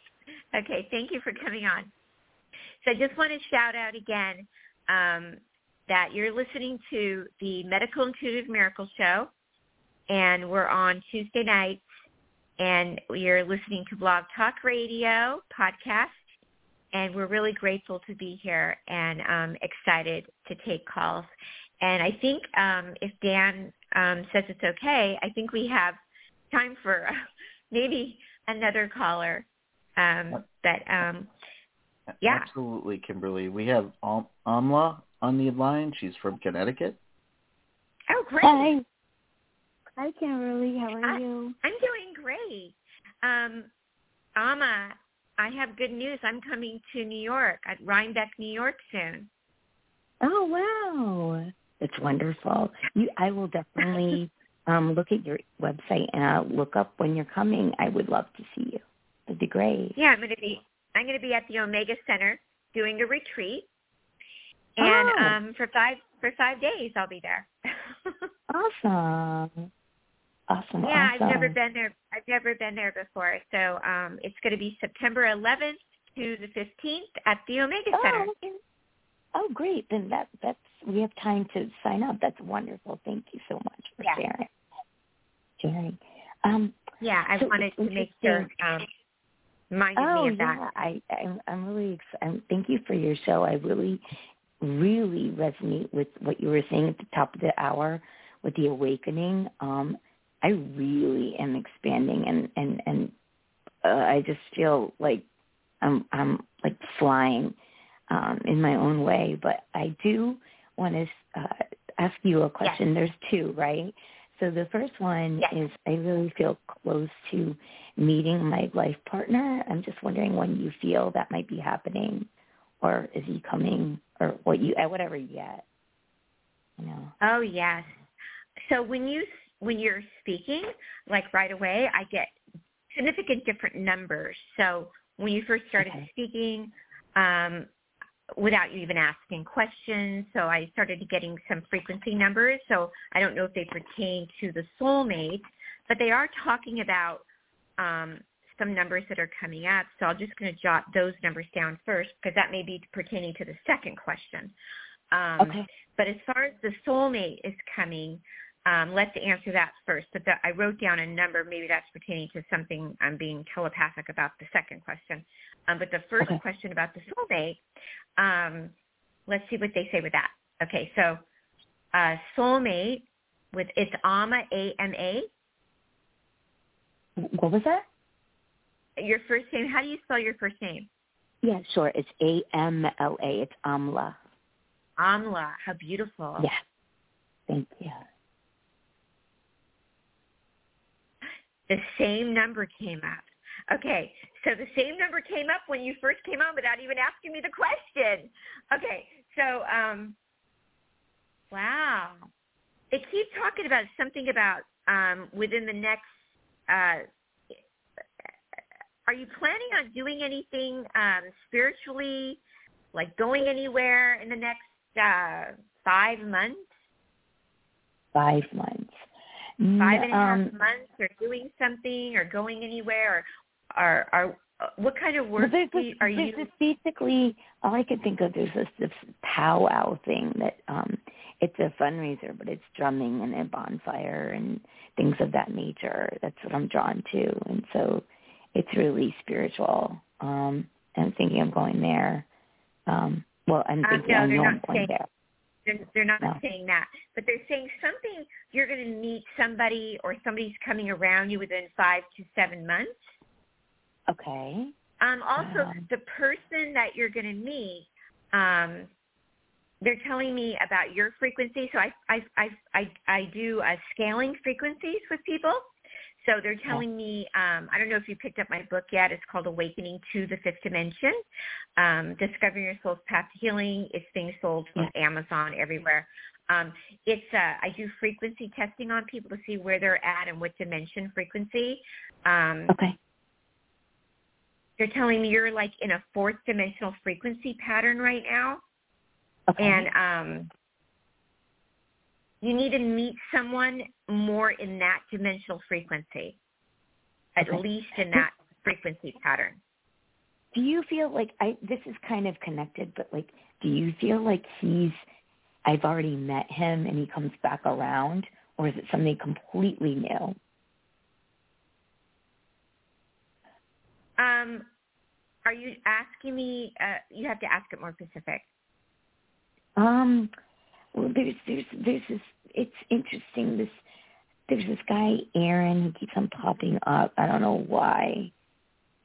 Okay, thank you for coming on. So I just want to shout out again um, that you're listening to the Medical Intuitive Miracle Show, and we're on Tuesday nights, and you're listening to Blog Talk Radio podcast, and we're really grateful to be here and um, excited to take calls. And I think um, if Dan um, says it's okay, I think we have time for maybe another caller. Um, but um, yeah. Absolutely, Kimberly. We have Am- Amla on the line. She's from Connecticut. oh, great. Hi. Hi, Kimberly. How are Hi. you? I'm doing great. Um, Amma, I have good news. I'm coming to New York at Rhinebeck, New York soon. Oh, wow. It's wonderful. You, I will definitely um, look at your website and I'll look up when you're coming. I would love to see you. It'd be great. Yeah, I'm going to be I'm going to be at the Omega Center doing a retreat, and Oh. um, for five for five days I'll be there. Awesome. Awesome. yeah, awesome. I've never been there. I've never been there before, so um, it's going to be September 11th to the 15th at the Omega Center. Oh, okay. oh, great. Then that that's we have time to sign up. That's wonderful. Thank you so much for Yeah. sharing. Sharing. Um, Yeah, I So wanted to make sure um, reminded oh me of yeah, that. I I'm, I'm really excited. Thank you for your show. I really, really resonate with what you were saying at the top of the hour with the awakening. Um, I really am expanding, and and and uh, I just feel like I'm I'm like flying um, in my own way. But I do want to uh, ask you a question. There's two, right? So the first one Yes. is I really feel close to meeting my life partner. I'm just wondering when you feel that might be happening, or is he coming, or what you, whatever you get. You know. Oh yes. So when you when you're speaking, like right away, I get significant different numbers. So when you first started Okay. speaking, um, without you even asking questions, so I started getting some frequency numbers. So I don't know if they pertain to the soulmate, but they are talking about um, some numbers that are coming up. So I'm just going to jot those numbers down first because that may be pertaining to the second question. Um, Okay. but as far as the soulmate is coming, um, let's answer that first. But the, I wrote down a number. Maybe that's pertaining to something I'm being telepathic about the second question. Um, but the first Okay. question about the soulmate, um, let's see what they say with that. Okay, so uh, soulmate with it's Ama A M A. What was that? Your first name. How do you spell your first name? Yeah, sure. It's A M L A. It's Amla. Amla. How beautiful. Yeah. Thank you. The same number came up. Okay, so the same number came up when you first came on without even asking me the question. Okay, so um, wow, they keep talking about something about um, within the next. Uh, are you planning on doing anything um, spiritually, like going anywhere in the next uh, five months? Five months. Five and a half Um, months or doing something or going anywhere or or, or uh, what kind of Well, work there's this, you, are there's you this basically all I can think of is this this powwow thing that um it's a fundraiser, but it's drumming and a bonfire and things of that nature. That's what I'm drawn to, and so it's really spiritual. Um, I'm thinking of going there. Um, well, I'm thinking um, no, I know I'm going saying, there. They're, they're not No. saying that, but they're saying something. You're going to meet somebody, or somebody's coming around you within five to seven months. Okay. Um, also, Um, the person that you're going to meet, um, they're telling me about your frequency. So I I I I, I do uh, scaling frequencies with people. So they're telling me, um, I don't know if you picked up my book yet. It's called Awakening to the Fifth Dimension, um, Discovering Your Soul's Path to Healing. It's being sold on Amazon everywhere. Um, it's uh, I do frequency testing on people to see where they're at and what dimension frequency. Um, Okay. they're telling me you're like in a fourth dimensional frequency pattern right now Okay. and um you need to meet someone more in that dimensional frequency at Okay. least in that frequency pattern do you feel like I this is kind of connected, but like do you feel like he's I've already met him and he comes back around or is it something completely new? um are you asking me uh you have to ask it more specific Um well there's there's there's this it's interesting this there's this guy Aaron who keeps on popping up. I don't know why.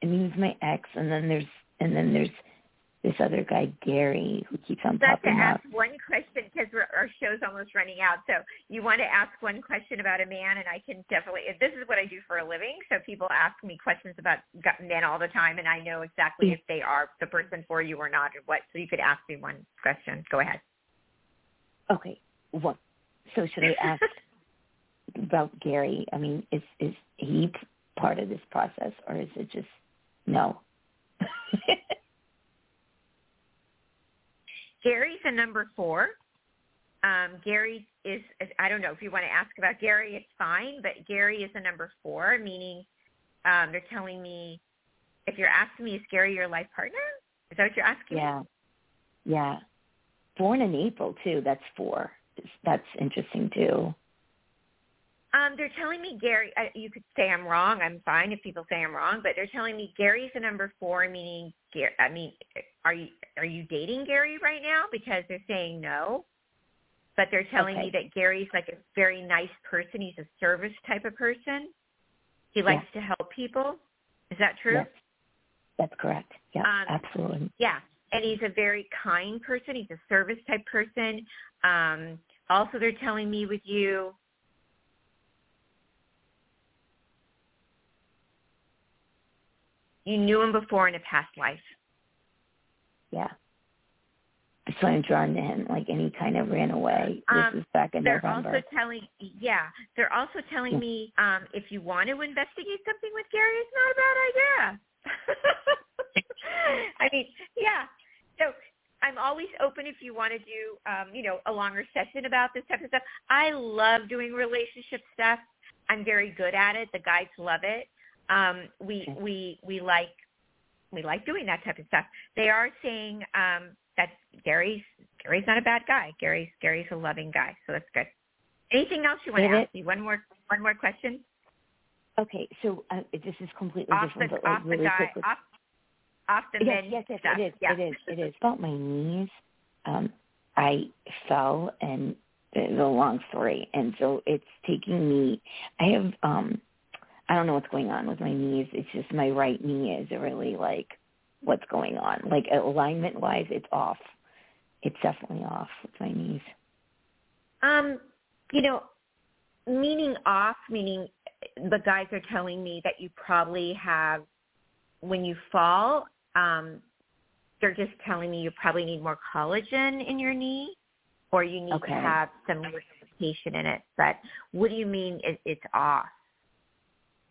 And he's my ex and then there's and then there's this other guy Gary who keeps on so I have to ask up. one question because our show's almost running out. So you want to ask one question about a man, and I can definitely. This is what I do for a living. So people ask me questions about men all the time, and I know exactly if they are the person for you or not, or what. So you could ask me one question. Go ahead. Okay. What so should I ask about Gary? I mean, is is he part of this process, or is it just no? Gary's a number four. Um, Gary is, I don't know if you want to ask about Gary, it's fine, but Gary is a number four, meaning um, they're telling me, if you're asking me, is Gary your life partner? Is that what you're asking me? yeah, yeah. Born in April too. That's four. That's interesting too. Um, they're telling me Gary. Uh, you could say I'm wrong. I'm fine if people say I'm wrong, but they're telling me Gary's the number four, meaning. Gar- I mean, are you are you dating Gary right now? Because they're saying no, but they're telling me that Gary's like a very nice person. He's a service type of person. He likes to help people. Is that true? Yes, that's correct. Yeah, Um, absolutely. Yeah, and he's a very kind person. He's a service type person. Um, also, they're telling me with you, you knew him before in a past life. Yeah. That's why I'm drawn to him. Like, and he kind of ran away. Um, this is back in they're November. also telling, yeah, they're also telling Yeah. me um, if you want to investigate something with Gary, it's not a bad idea. I mean, yeah. So I'm always open if you want to do, um, you know, a longer session about this type of stuff. I love doing relationship stuff. I'm very good at it. The guys love it. Um, we we we like we like doing that type of stuff. They are saying um, that Gary's Gary's not a bad guy. Gary's Gary's a loving guy, so that's good. Anything else you want Did to it- ask me? One more one more question. Okay, so uh, this is completely Off different, the but like off the really guy quickly. off off the yes, yes, yes, stuff. it is. Yeah. It is. It is. About my knees, um, I fell, and it's a long story, and so it's taking me. I have, um, I don't know what's going on with my knees. It's just my right knee is really like what's going on. Like alignment wise, it's off. It's definitely off with my knees. Um, you know, meaning off, meaning the guys are telling me that you probably have when you fall. Um, they're just telling me you probably need more collagen in your knee, or you need Okay. to have some lubrication in it. But what do you mean it, it's off?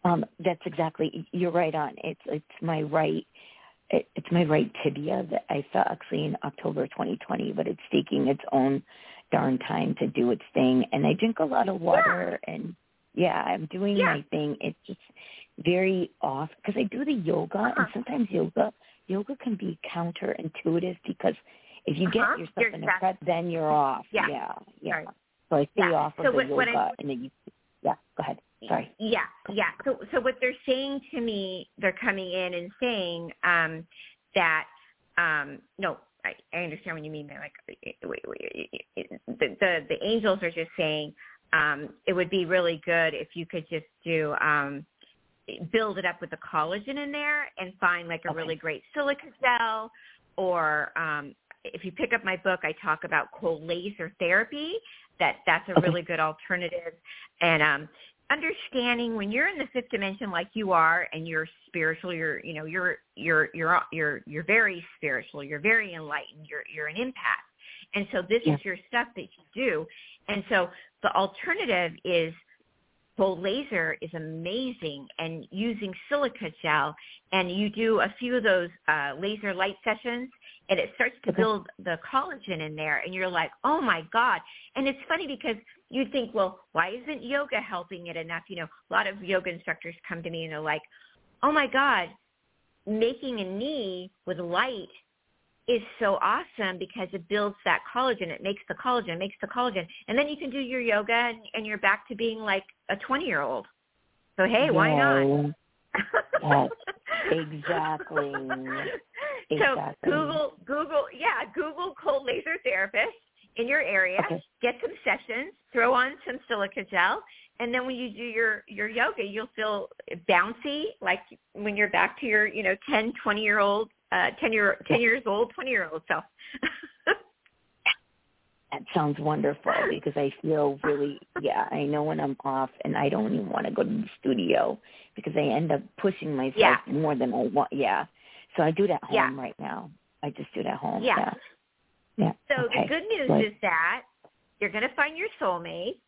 Um, that's exactly. You're right on. It's it's my right. It, it's my right tibia that I saw actually in October 2020, but it's taking its own darn time to do its thing. And I drink a lot of water, and yeah, I'm doing Yeah. my thing. It's just very off because I do the yoga, Uh-huh. and sometimes yoga yoga can be counterintuitive because If you get uh-huh. yourself you're in a prep, then you're off. Yeah. Yeah. yeah. Right. So I stay Yeah. off of So the what- what yoga, I- and then you. Yeah. Go ahead. Sorry. Yeah, yeah. So, so what they're saying to me, they're coming in and saying um, that, um, no, I, I understand what you mean. By like, wait, wait, the, the the angels are just saying um, it would be really good if you could just do um, build it up with the collagen in there and find like a Okay. really great silica gel, or um, if you pick up my book, I talk about cold laser therapy. That that's a Okay. really good alternative, and um, understanding when you're in the fifth dimension like you are and you're spiritual you're you know you're you're you're you're you're very spiritual you're very enlightened you're you're an empath and so this Yeah. is your stuff that you do and so the alternative is Full laser is amazing and using silica gel and you do a few of those uh, laser light sessions and it starts to build the collagen in there and you're like, oh my God. And it's funny because you think, well, why isn't yoga helping it enough? You know, a lot of yoga instructors come to me and they're like, oh my God, making a knee with light is so awesome because it builds that collagen. It makes the collagen, makes the collagen. And then you can do your yoga and, and you're back to being like a 20 year old. So hey, why not? Yes, exactly. So Google, Google, yeah, Google cold laser therapist in your area. Okay. Get some sessions. Throw on some silica gel, and then when you do your your yoga, you'll feel bouncy, like when you're back to your you know ten, twenty year old, uh, ten year ten years old, twenty year old So That sounds wonderful because I feel really, yeah, I know when I'm off and I don't even want to go to the studio because I end up pushing myself Yeah. more than I want. Yeah. So I do it at home Yeah. right now. I just do it at home. Yeah. Yeah. Yeah. So okay. the good news Good. is that you're going to find your soulmate.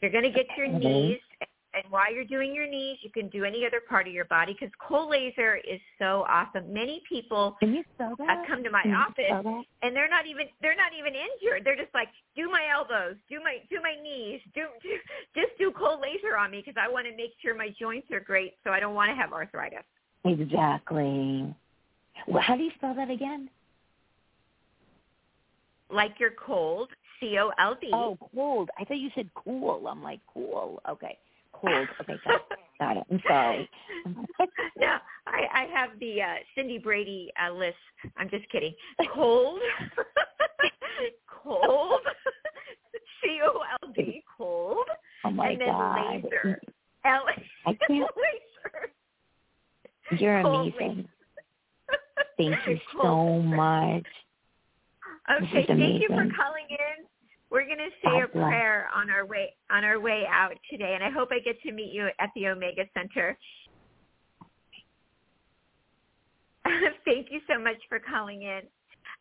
You're going to get your Okay. knees, and while you're doing your knees, you can do any other part of your body because cold laser is so awesome. Many people Can you spell that? uh, come to my office and they're not even they're not even injured. They're just like, do my elbows, do my do my knees, do, do just do cold laser on me because I want to make sure my joints are great, so I don't want to have arthritis. Exactly. Well, how do you spell that again? Like you're cold, C O L D. Oh, cold. I thought you said cool. I'm like, cool. Okay. Cold. Okay, got it. Got it. I'm sorry. no, I, I have the uh, Cindy Brady uh, list. I'm just kidding. Cold, cold, C O L D, cold, Oh my and then God. laser. L- I can't- laser. You're Cold amazing. laser. Thank you so much. Okay, thank you for calling in. We're going to say a prayer on our way on our way out today, and I hope I get to meet you at the Omega Center. thank you so much for calling in.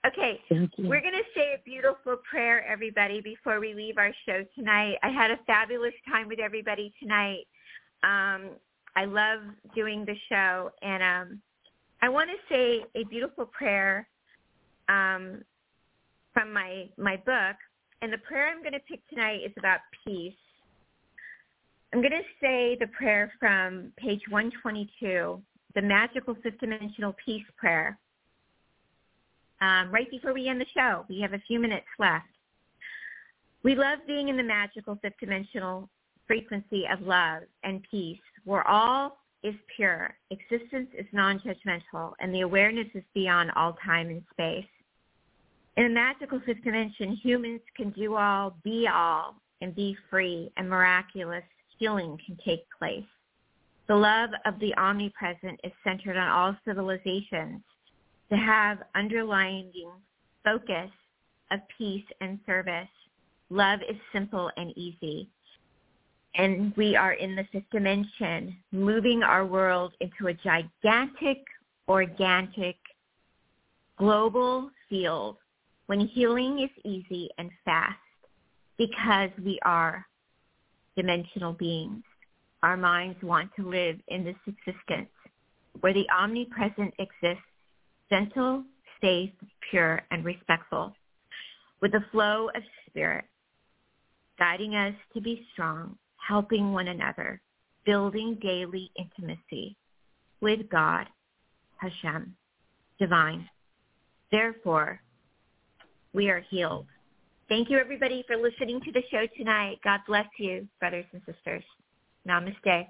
Okay, we're going to say a beautiful prayer, everybody, before we leave our show tonight. I had a fabulous time with everybody tonight. Um, I love doing the show, and um, I want to say a beautiful prayer um, from my my book. And the prayer I'm going to pick tonight is about peace. I'm going to say the prayer from page 122, the magical fifth dimensional peace prayer. Um, right before we end the show, we have a few minutes left. We love being in the magical fifth dimensional frequency of love and peace, where all is pure, existence is non-judgmental, and the awareness is beyond all time and space. In the magical fifth dimension, humans can do all, be all, and be free, and miraculous healing can take place. The love of the omnipresent is centered on all civilizations to have underlying focus of peace and service. Love is simple and easy. And we are in the fifth dimension, moving our world into a gigantic, organic, global field when healing is easy and fast because we are dimensional beings. Our minds want to live in this existence where the omnipresent exists, gentle, safe, pure, and respectful, with a flow of spirit, guiding us to be strong, helping one another, building daily intimacy with God, Hashem, divine. Therefore, we are healed. Thank you, everybody, for listening to the show tonight. God bless you, brothers and sisters. Namaste.